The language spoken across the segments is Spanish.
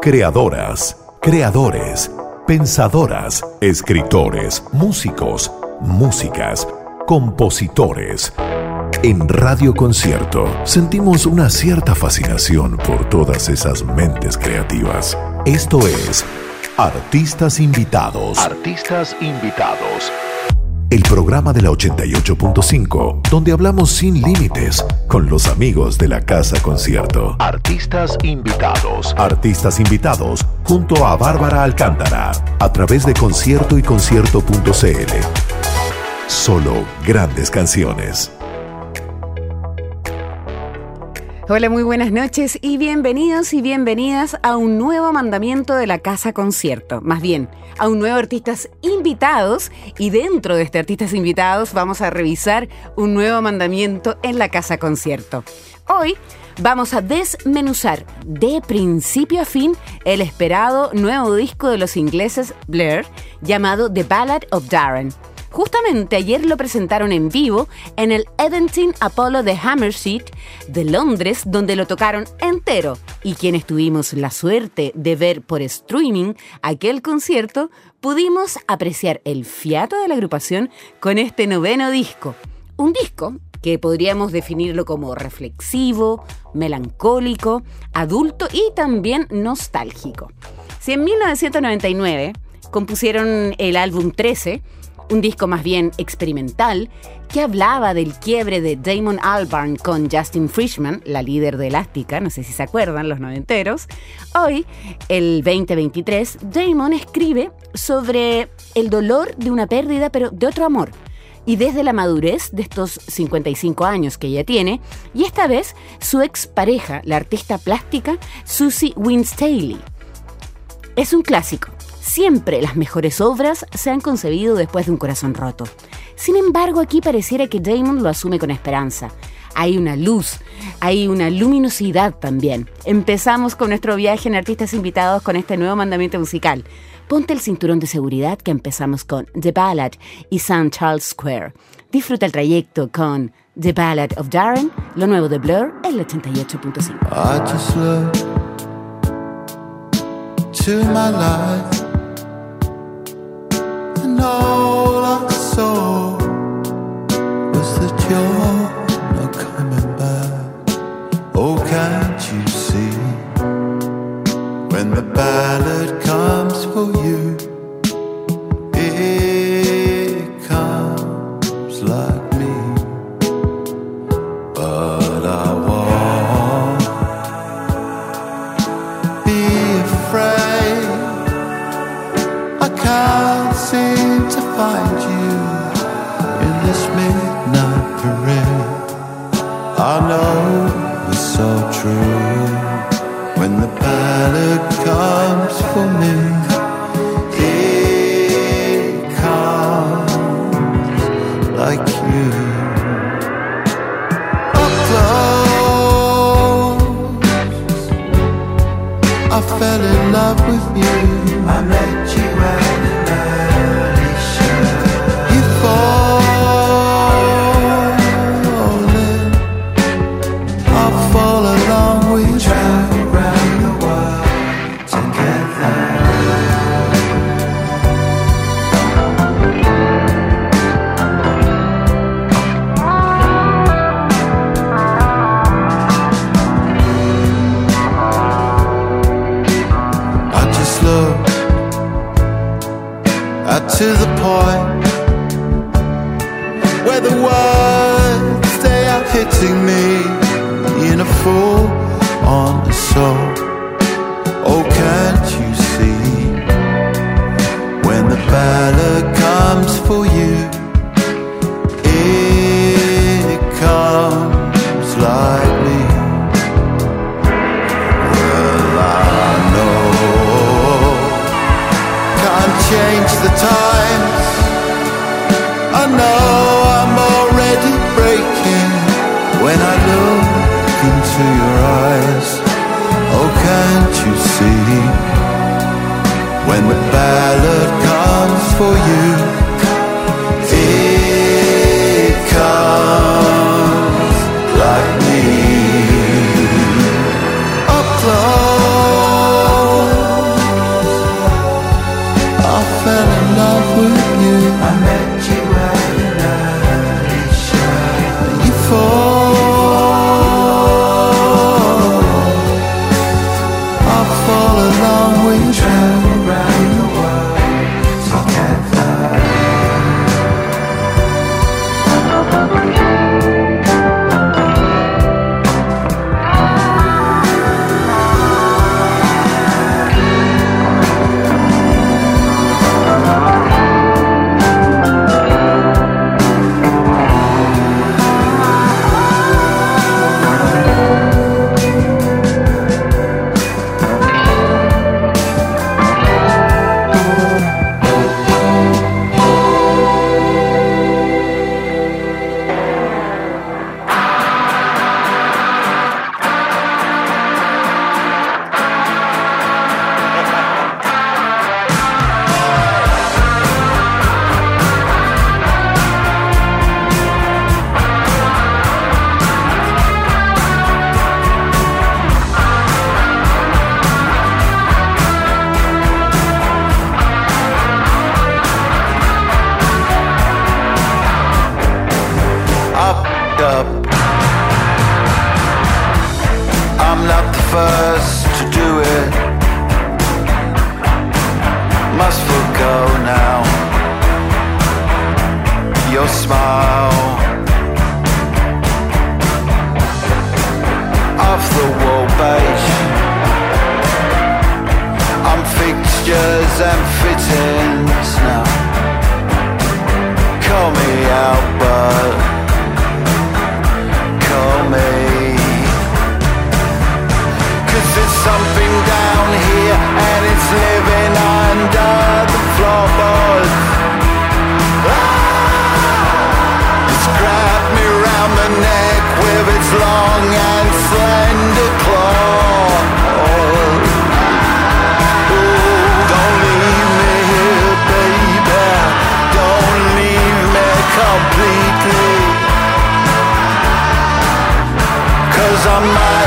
Creadoras, creadores, pensadoras, escritores, músicos, músicas, compositores. En Radio Concierto sentimos una cierta fascinación por todas esas mentes creativas. Esto es Artistas Invitados. Artistas invitados. El programa de la 88.5, donde hablamos sin límites con los amigos de la Casa Concierto. Artistas invitados. Artistas invitados junto a Bárbara Alcántara a través de concierto y concierto.cl. Solo grandes canciones. Hola, muy buenas noches y bienvenidos y bienvenidas a un nuevo mandamiento de la Casa Concierto. Más bien, a un nuevo artistas invitados y dentro de este artistas invitados vamos a revisar un nuevo mandamiento en la Casa Concierto. Hoy vamos a desmenuzar de principio a fin el esperado nuevo disco de los ingleses Blair llamado The Ballad of Darren Justamente ayer lo presentaron en vivo en el Edenton Apollo de Hammersmith de Londres, donde lo tocaron entero. Y quienes tuvimos la suerte de ver por streaming aquel concierto, pudimos apreciar el fiato de la agrupación con este noveno disco. Un disco que podríamos definirlo como reflexivo, melancólico, adulto y también nostálgico. Si en 1999 compusieron el álbum 13, un disco más bien experimental que hablaba del quiebre de Damon Albarn con Justin Frischman, la líder de Elástica, no sé si se acuerdan los noventeros. Hoy, el 2023, Damon escribe sobre el dolor de una pérdida, pero de otro amor. Y desde la madurez de estos 55 años que ella tiene, y esta vez su expareja, la artista plástica Susie Winnstaley. Es un clásico Siempre las mejores obras se han concebido después de un corazón roto. Sin embargo, aquí pareciera que Damon lo asume con esperanza. Hay una luz, hay una luminosidad también. Empezamos con nuestro viaje en artistas invitados con este nuevo mandamiento musical. Ponte el cinturón de seguridad que empezamos con The Ballad y St. Charles Square. Disfruta el trayecto con The Ballad of Darren, lo nuevo de Blur, el 88.5. all I saw was that you're not coming back. Oh, can't you see when the ballad comes for you? cause I'm not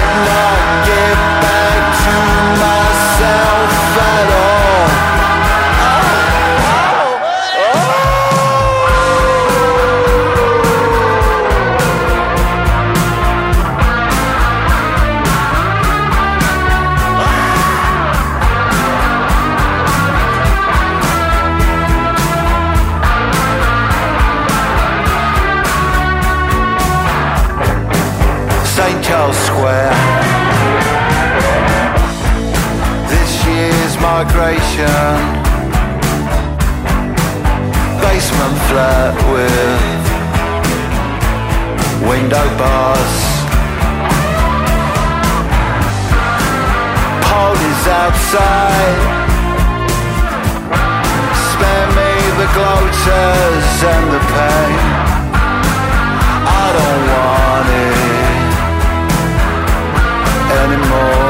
anymore.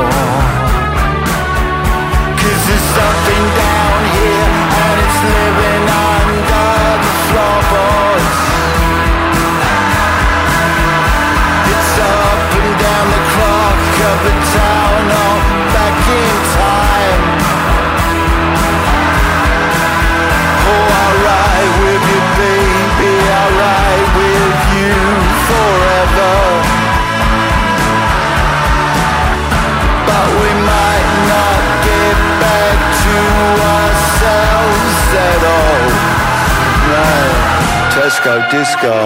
Tesco disco.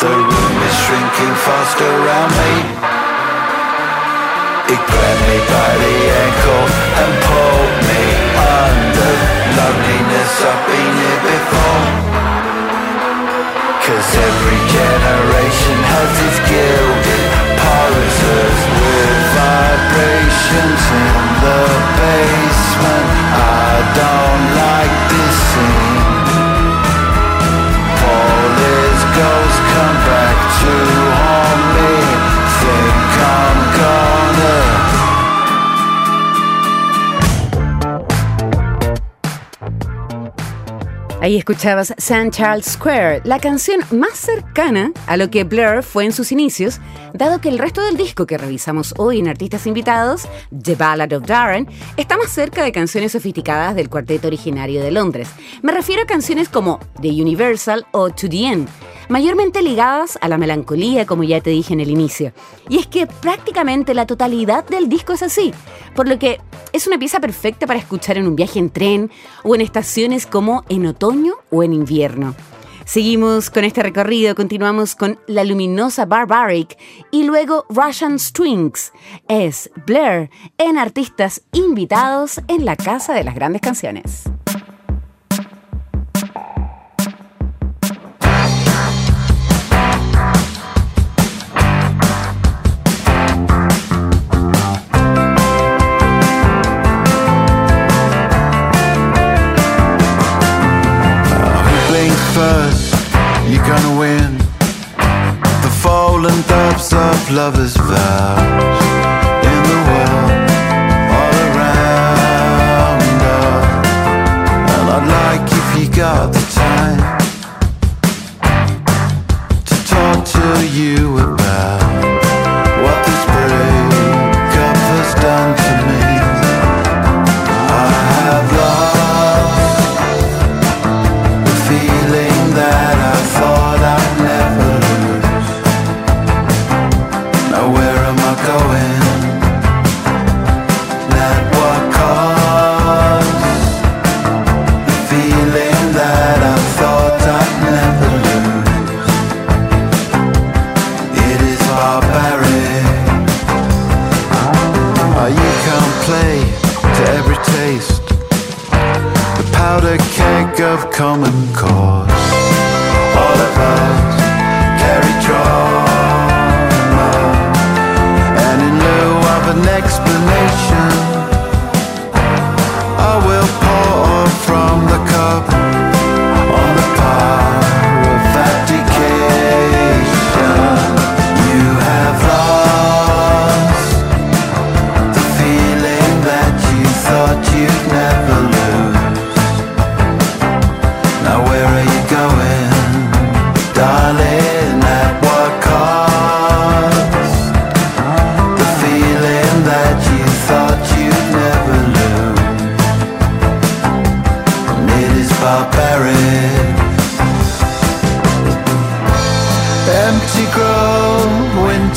The room is shrinking fast around me. It grabbed me by the ankle and pulled me under. Loneliness, I've been here before. Cause every generation has its gilded pulses with vibrations in the basement. I don't like this scene. Ghosts come back to Ahí escuchabas St. Charles Square, la canción más cercana a lo que Blur fue en sus inicios, dado que el resto del disco que revisamos hoy en Artistas Invitados, The Ballad of Darren, está más cerca de canciones sofisticadas del cuarteto originario de Londres. Me refiero a canciones como The Universal o To the End, mayormente ligadas a la melancolía, como ya te dije en el inicio. Y es que prácticamente la totalidad del disco es así, por lo que es una pieza perfecta para escuchar en un viaje en tren o en estaciones como en otoño o en invierno. Seguimos con este recorrido, continuamos con la luminosa Barbaric y luego Russian Strings. Es Blair en artistas invitados en la Casa de las Grandes Canciones. Of lovers' vows in the world all around us. And I'd like if you got the time to talk to you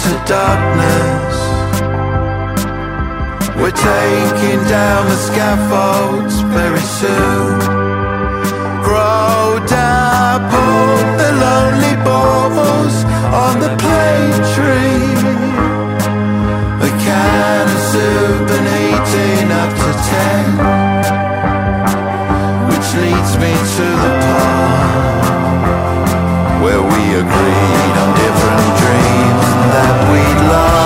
into darkness. We're taking down the scaffolds very soon. Grow up all the lonely balls on the plane tree. A can of soup and eating up to ten, which leads me to the pond where we agreed on different dreams that we'd love.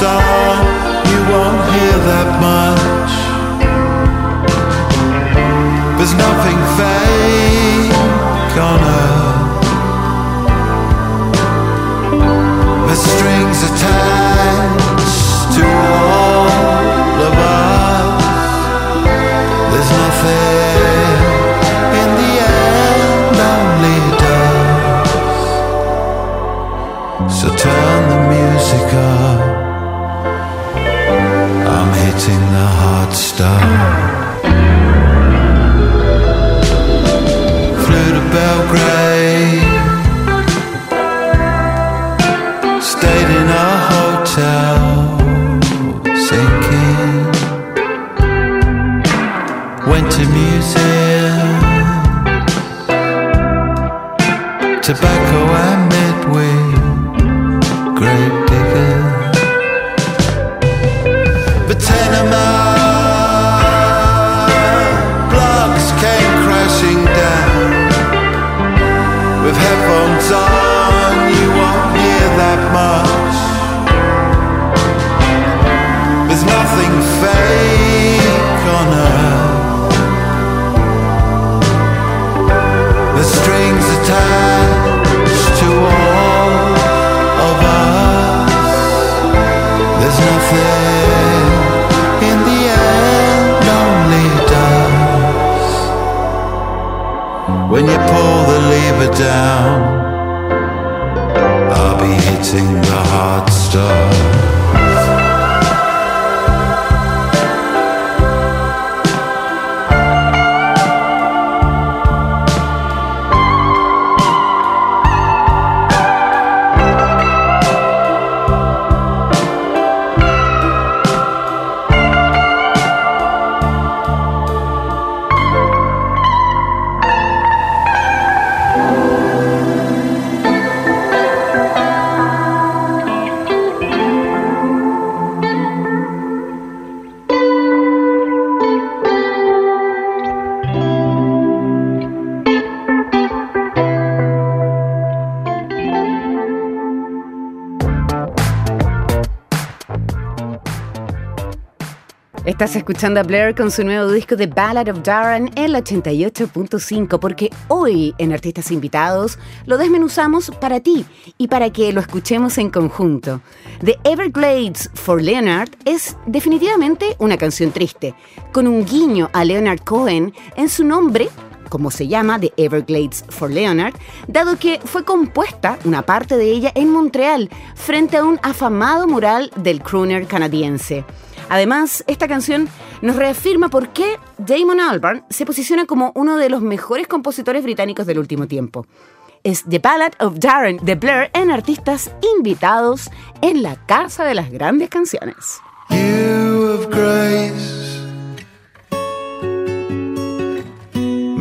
On, you won't hear that much. Estás escuchando a Blair con su nuevo disco The Ballad of Darren en el 88.5 porque hoy en Artistas Invitados lo desmenuzamos para ti y para que lo escuchemos en conjunto. The Everglades for Leonard es definitivamente una canción triste, con un guiño a Leonard Cohen en su nombre como se llama, The Everglades for Leonard, dado que fue compuesta una parte de ella en Montreal, frente a un afamado mural del crooner canadiense. Además, esta canción nos reafirma por qué Damon Albarn se posiciona como uno de los mejores compositores británicos del último tiempo. Es The Ballad of Darren de Blair en artistas invitados en la Casa de las Grandes Canciones.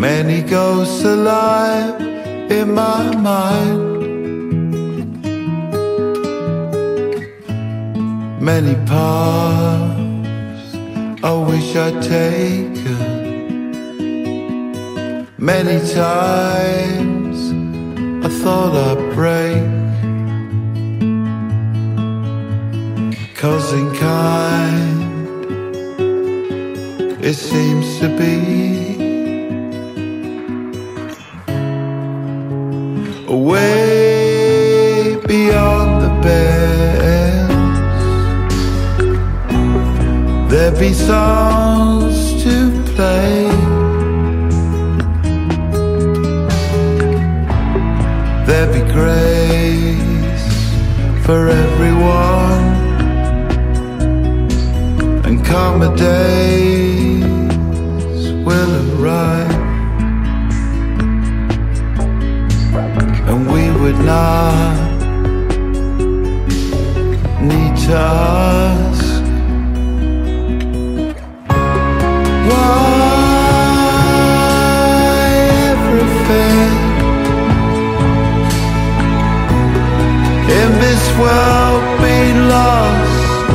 Many ghosts alive in my mind. Many paths I wish I'd taken. Many times I thought I'd break. Cause in kind it seems to be way beyond the bends. There be songs to play. There be grace for everyone, and come a days not why everything? In this world been lost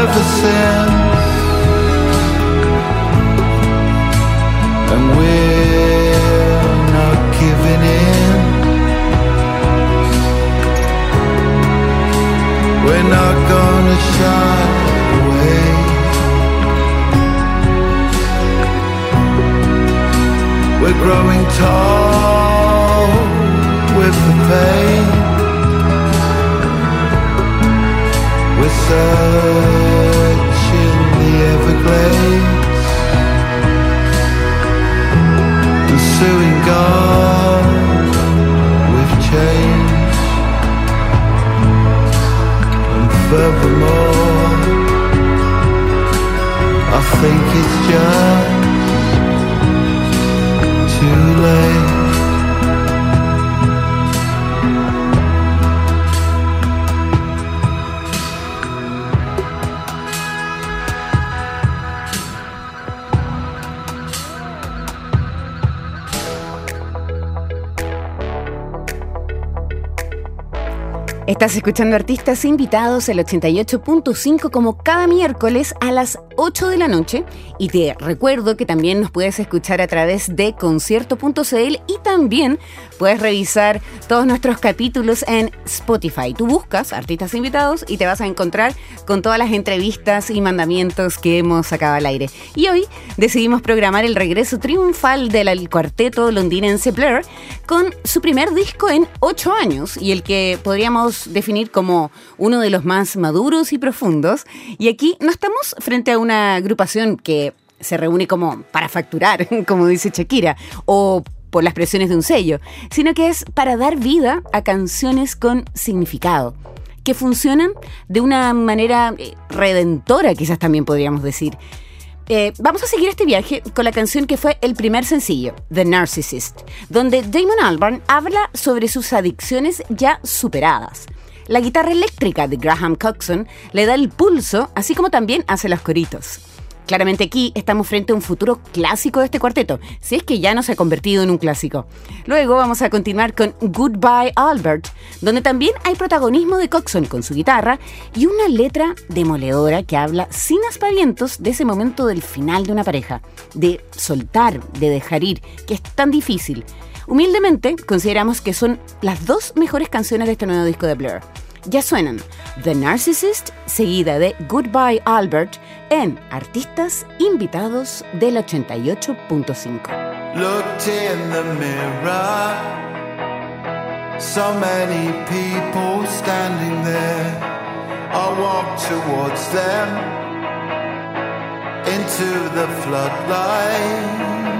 ever since not gonna shy away. We're growing tall with the pain. We're searching the Everglades and suing God And furthermore, I think it's just Estás escuchando artistas invitados el 88.5 como cada miércoles a las 8 de la noche y te recuerdo que también nos puedes escuchar a través de concierto.cl y también puedes revisar todos nuestros capítulos en Spotify. Tú buscas artistas invitados y te vas a encontrar con todas las entrevistas y mandamientos que hemos sacado al aire. Y hoy decidimos programar el regreso triunfal del cuarteto londinense Blur con su primer disco en 8 años y el que podríamos definir como uno de los más maduros y profundos. Y aquí no estamos frente a una agrupación que se reúne como para facturar, como dice Shakira, o por las presiones de un sello, sino que es para dar vida a canciones con significado, que funcionan de una manera eh, redentora, quizás también podríamos decir. Eh, vamos a seguir este viaje con la canción que fue el primer sencillo, The Narcissist, donde Damon Albarn habla sobre sus adicciones ya superadas. La guitarra eléctrica de Graham Coxon le da el pulso, así como también hace los coritos. Claramente aquí estamos frente a un futuro clásico de este cuarteto, si es que ya no se ha convertido en un clásico. Luego vamos a continuar con Goodbye Albert, donde también hay protagonismo de Coxon con su guitarra y una letra demoledora que habla sin aspavientos de ese momento del final de una pareja, de soltar, de dejar ir, que es tan difícil. Humildemente consideramos que son las dos mejores canciones de este nuevo disco de Blur ya suenan The Narcissist, seguida de Goodbye Albert, en Artistas Invitados del 88.5. Looked in the mirror, so many people standing there. I walked towards them into the floodlight.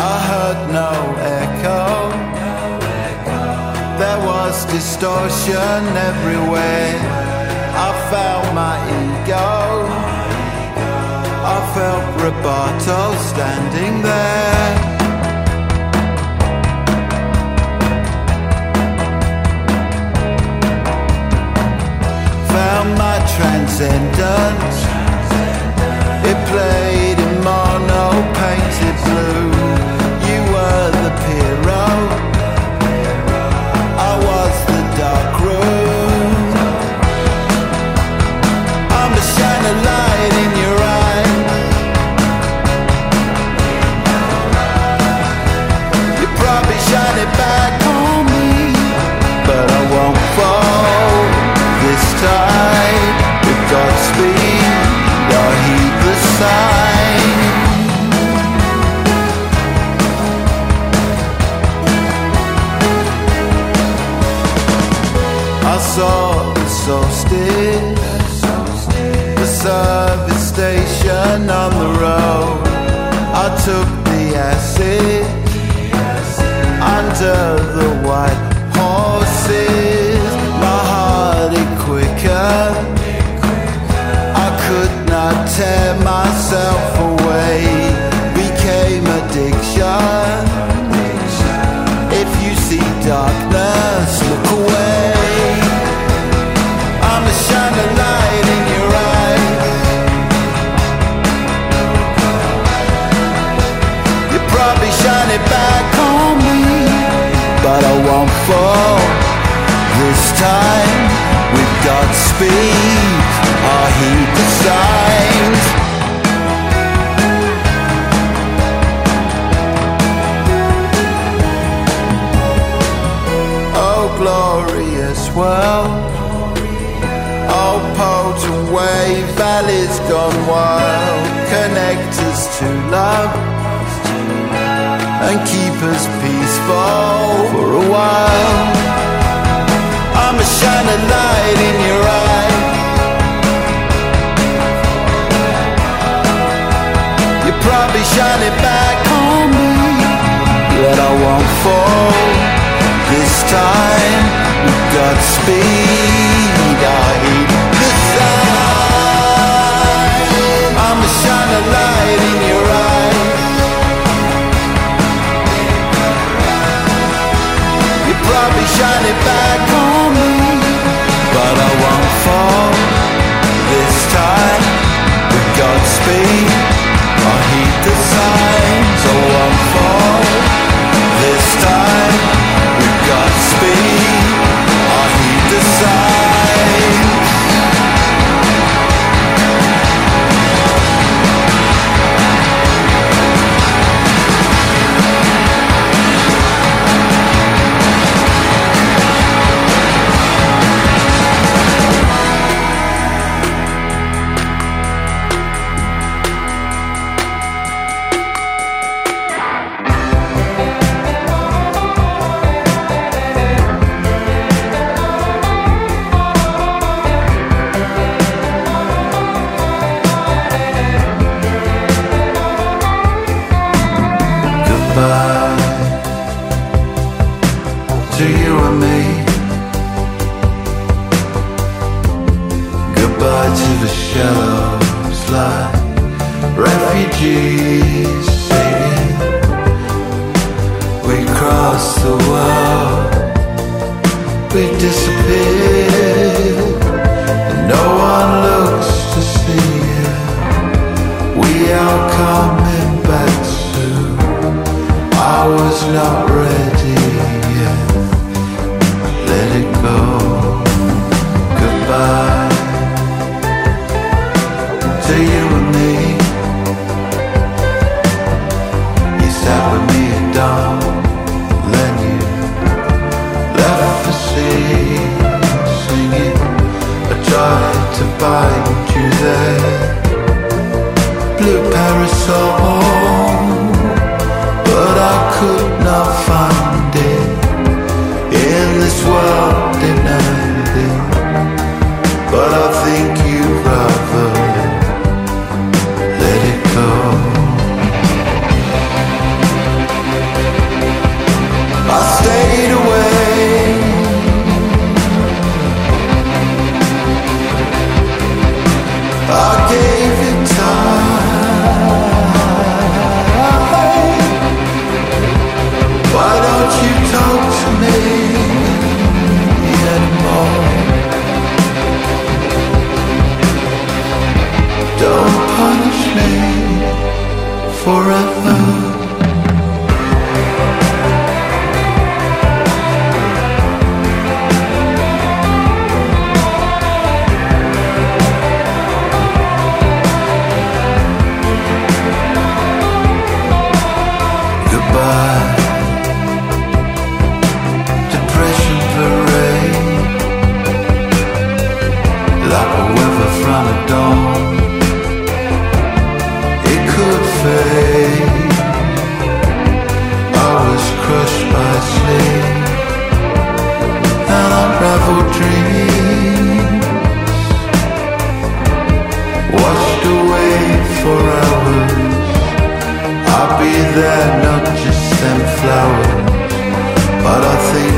I heard no echo. There was distortion everywhere. I felt my ego. I felt Roberto standing there. transcendence on the road. I took the acid under the white horses. My heart it quicker. I could not tear myself. Oh, glorious world. Oh, gone wild. Connect us to love and keep us peaceful for a while. speed I hate I'm shine light in your eyes. You probably shine it back on me But I won't fall this time. With Godspeed goodbye. Be there, not just send flowers, but I think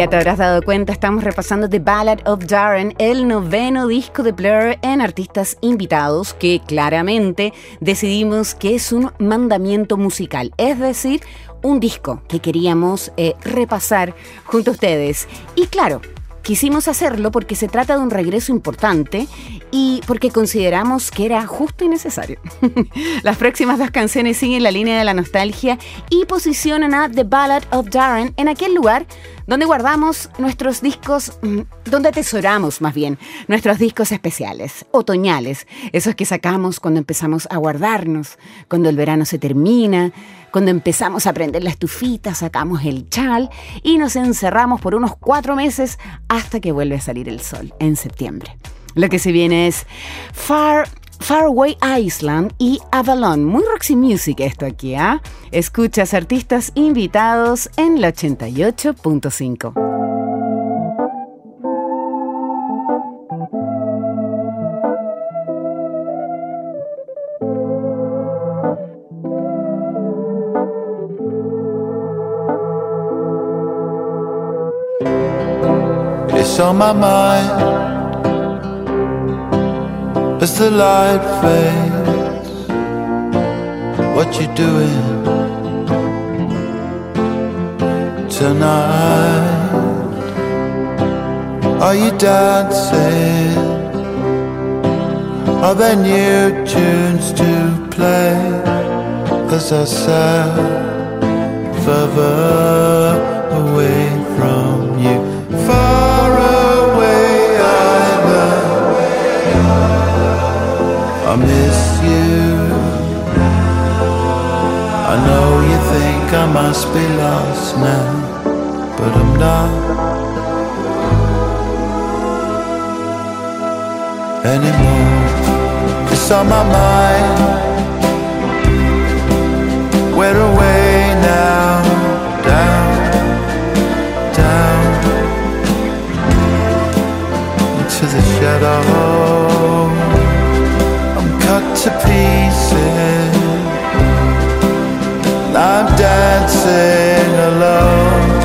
ya te habrás dado cuenta, estamos repasando The Ballad of Darren, el noveno disco de Blur en artistas invitados, que claramente decidimos que es un mandamiento musical, es decir, un disco que queríamos eh, repasar junto a ustedes. Y claro, Quisimos hacerlo porque se trata de un regreso importante y porque consideramos que era justo y necesario. Las próximas dos canciones siguen la línea de la nostalgia y posicionan a The Ballad of Darren en aquel lugar donde guardamos nuestros discos, mm, donde atesoramos más bien nuestros discos especiales, otoñales, esos que sacamos cuando empezamos a guardarnos, cuando el verano se termina, cuando empezamos a prender la estufita, sacamos el chal y nos encerramos por unos cuatro meses hasta que vuelve a salir el sol en septiembre. Lo que se viene es Far Faraway Island y Avalon. Muy Roxy Music esto aquí, ¿ah? Escuchas artistas invitados en la 88.5. It's on as the light fades. What you doing tonight? Are you dancing? Are there new tunes to play? As I sat further I must be lost now, but I'm not anymore. It's on my mind. Where away now, down, down into the shadow. I'm cut to pieces. I'm dancing alone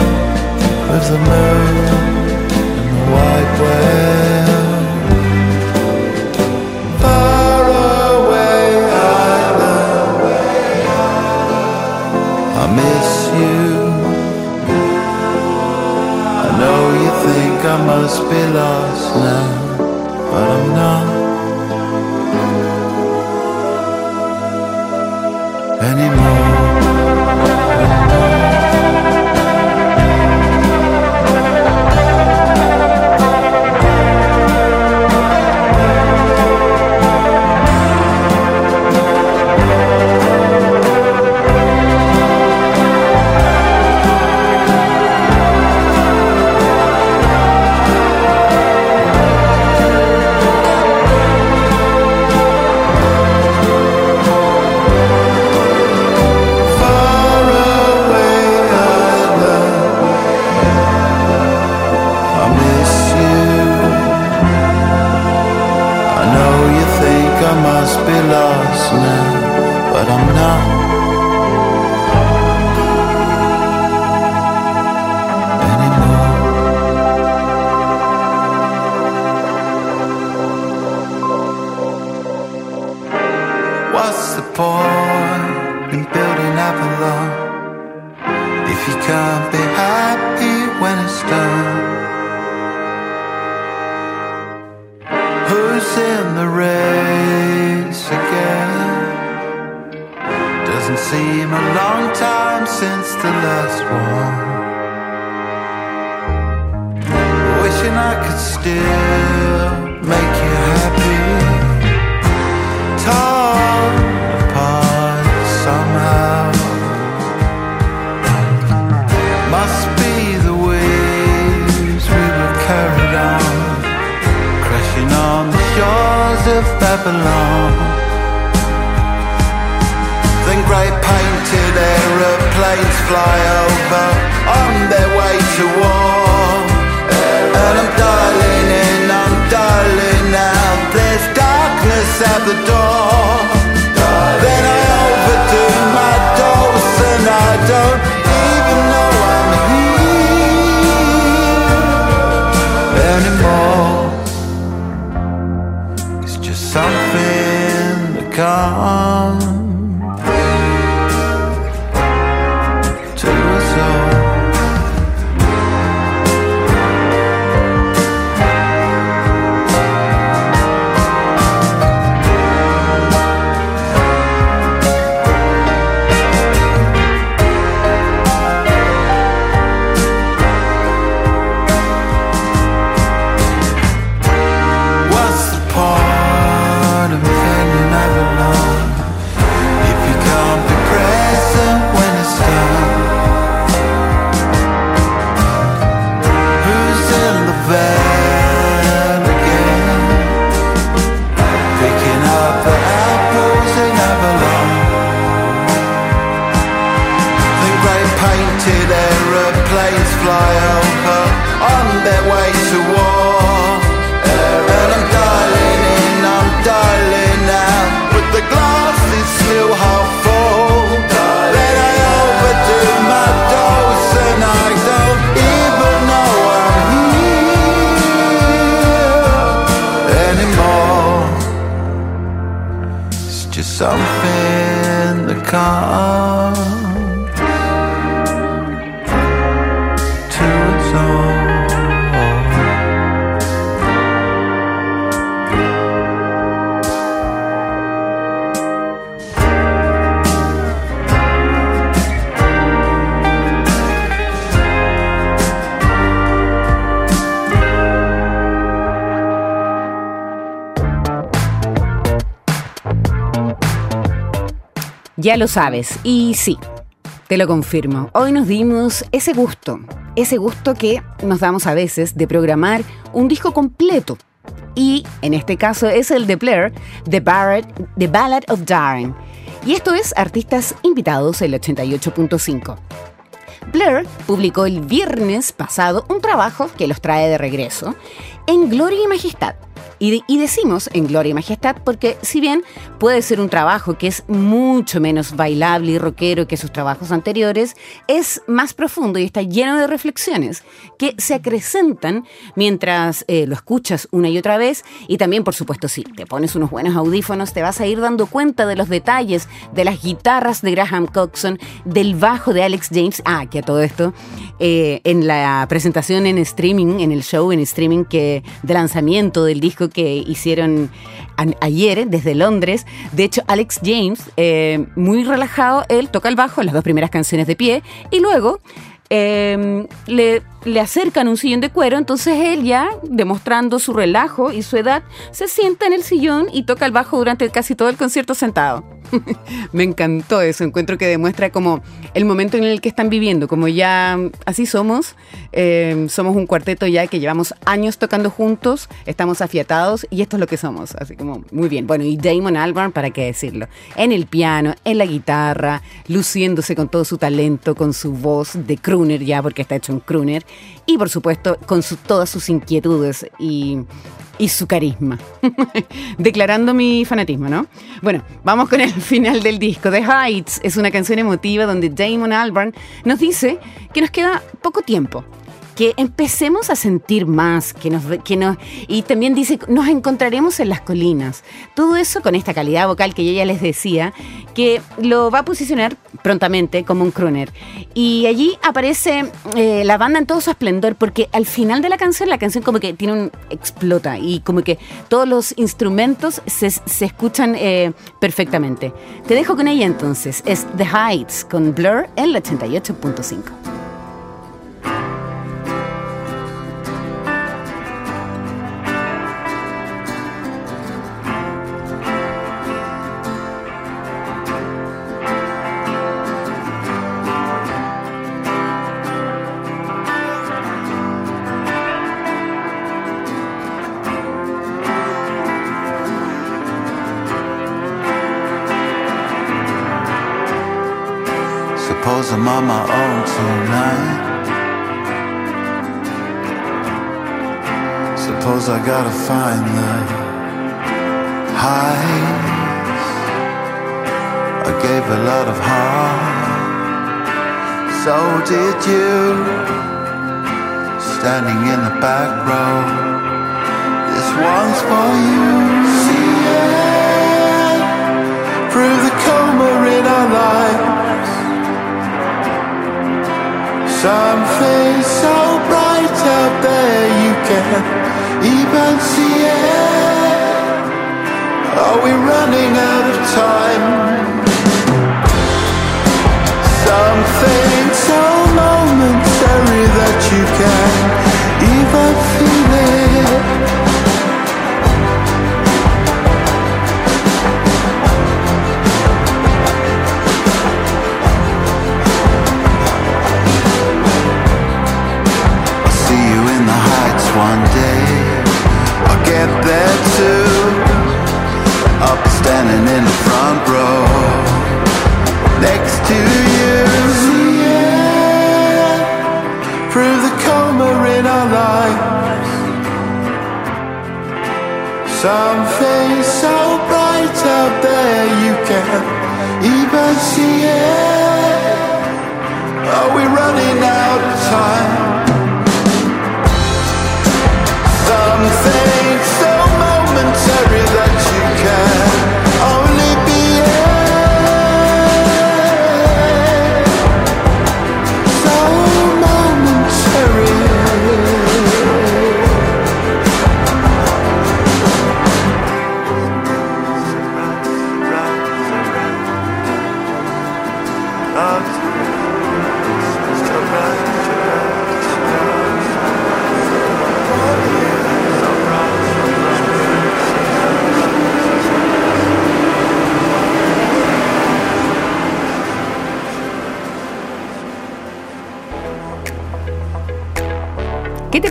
What's the point in building up alone if you can't be happy when it's done? Who's in the race again? Doesn't seem a long time since the last one. Wishing I could still make you happy of Then great painted aeroplanes fly over on their way to war. And I'm dialing in, I'm dialing out. There's darkness at the door. come. Ya lo sabes, y sí, te lo confirmo. Hoy nos dimos ese gusto, ese gusto que nos damos a veces de programar un disco completo. Y en este caso es el de Blair, The Ballad, The Ballad of Darren. Y esto es Artistas Invitados, el 88.5. Blair publicó el viernes pasado un trabajo que los trae de regreso en Gloria y Majestad. Y, de- y decimos en Gloria y Majestad porque si bien puede ser un trabajo que es mucho menos bailable y rockero que sus trabajos anteriores, es más profundo y está lleno de reflexiones que se acrecentan mientras eh, lo escuchas una y otra vez y también, por supuesto, si te pones unos buenos audífonos, te vas a ir dando cuenta de los detalles de las guitarras de Graham Coxon, del bajo de Alex James. Ah, que a todo esto, eh, en la presentación en streaming, en el show en streaming que de lanzamiento del disco que hicieron ayer desde Londres. De hecho, Alex James, eh, muy relajado, él toca el bajo las dos primeras canciones de pie y luego eh, le le acercan un sillón de cuero, entonces él ya, demostrando su relajo y su edad, se sienta en el sillón y toca el bajo durante casi todo el concierto sentado. Me encantó eso, encuentro que demuestra como el momento en el que están viviendo, como ya así somos, eh, somos un cuarteto ya que llevamos años tocando juntos, estamos afiatados y esto es lo que somos, así como muy bien. Bueno, y Damon Albarn, para qué decirlo, en el piano, en la guitarra, luciéndose con todo su talento, con su voz de crooner ya, porque está hecho un crooner, y por supuesto con todas sus inquietudes y, su carisma. Declarando mi fanatismo, ¿no? Bueno, vamos con el final del disco. The Heights es una canción emotiva donde Damon Albarn nos dice que nos queda poco tiempo que empecemos a sentir más, que nos, que nos, y también dice, nos encontraremos en las colinas. Todo eso con esta calidad vocal que yo ya les decía, que lo va a posicionar prontamente como un crooner. Y allí aparece eh, la banda en todo su esplendor, porque al final de la canción, la canción como que tiene un, explota y como que todos los instrumentos se, se escuchan eh, perfectamente. Te dejo con ella entonces, es The Heights con Blur en la 88.5. I'm on my own tonight. Suppose I gotta find the highs. I gave a lot of heart. So did you. Standing in the back row. This one's for you. See it through the coma in our lives. Something so bright out there you can't even see it. Are we running out of time? Something so momentary that you can't even feel it. One day I'll get there too. I'll be standing in the front row Next to you. Yeah, Through the coma in our lives. Something so bright out there you can't even see it. Are we running out of time?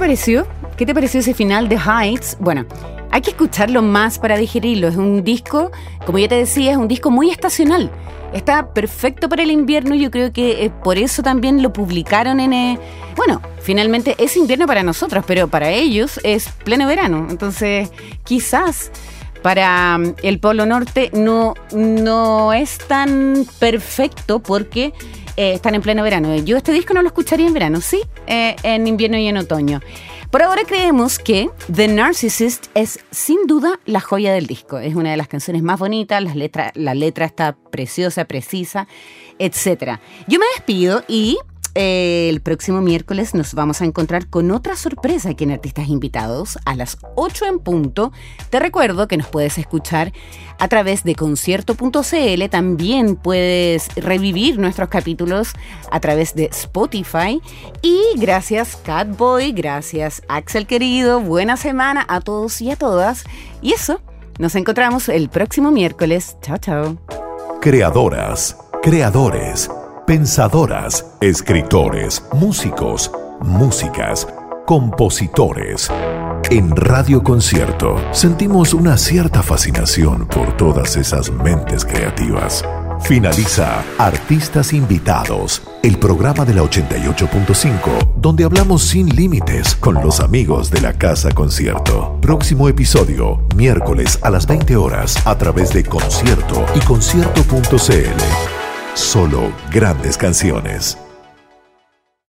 Pareció? ¿Qué te pareció ese final de Heights? Bueno, hay que escucharlo más para digerirlo. Es un disco, como ya te decía, es un disco muy estacional. Está perfecto para el invierno. Yo creo que eh, por eso también lo publicaron en. Eh, bueno, finalmente es invierno para nosotros, pero para ellos es pleno verano. Entonces, quizás para mm, el Polo Norte no, no es tan perfecto porque eh, están en pleno verano. Yo este disco no lo escucharía en verano, sí, eh, en invierno y en otoño. Por ahora creemos que The Narcissist es sin duda la joya del disco. Es una de las canciones más bonitas, las la letra está preciosa, precisa, etc. Yo me despido y eh, el próximo miércoles nos vamos a encontrar con otra sorpresa aquí en Artistas Invitados a las 8 en punto. Te recuerdo que nos puedes escuchar a través de concierto.cl. También puedes revivir nuestros capítulos a través de Spotify. Y gracias Catboy, gracias Axel querido, buena semana a todos y a todas. Y eso, nos encontramos el próximo miércoles. Chao, chao. Creadoras, creadores, pensadoras, escritores, músicos, músicas, compositores. En Radio Concierto sentimos una cierta fascinación por todas esas mentes creativas. Finaliza Artistas Invitados, el programa de la 88.5, donde hablamos sin límites con los amigos de la Casa Concierto. Próximo episodio, miércoles a las 20 horas, a través de Concierto y concierto.cl. Solo grandes canciones.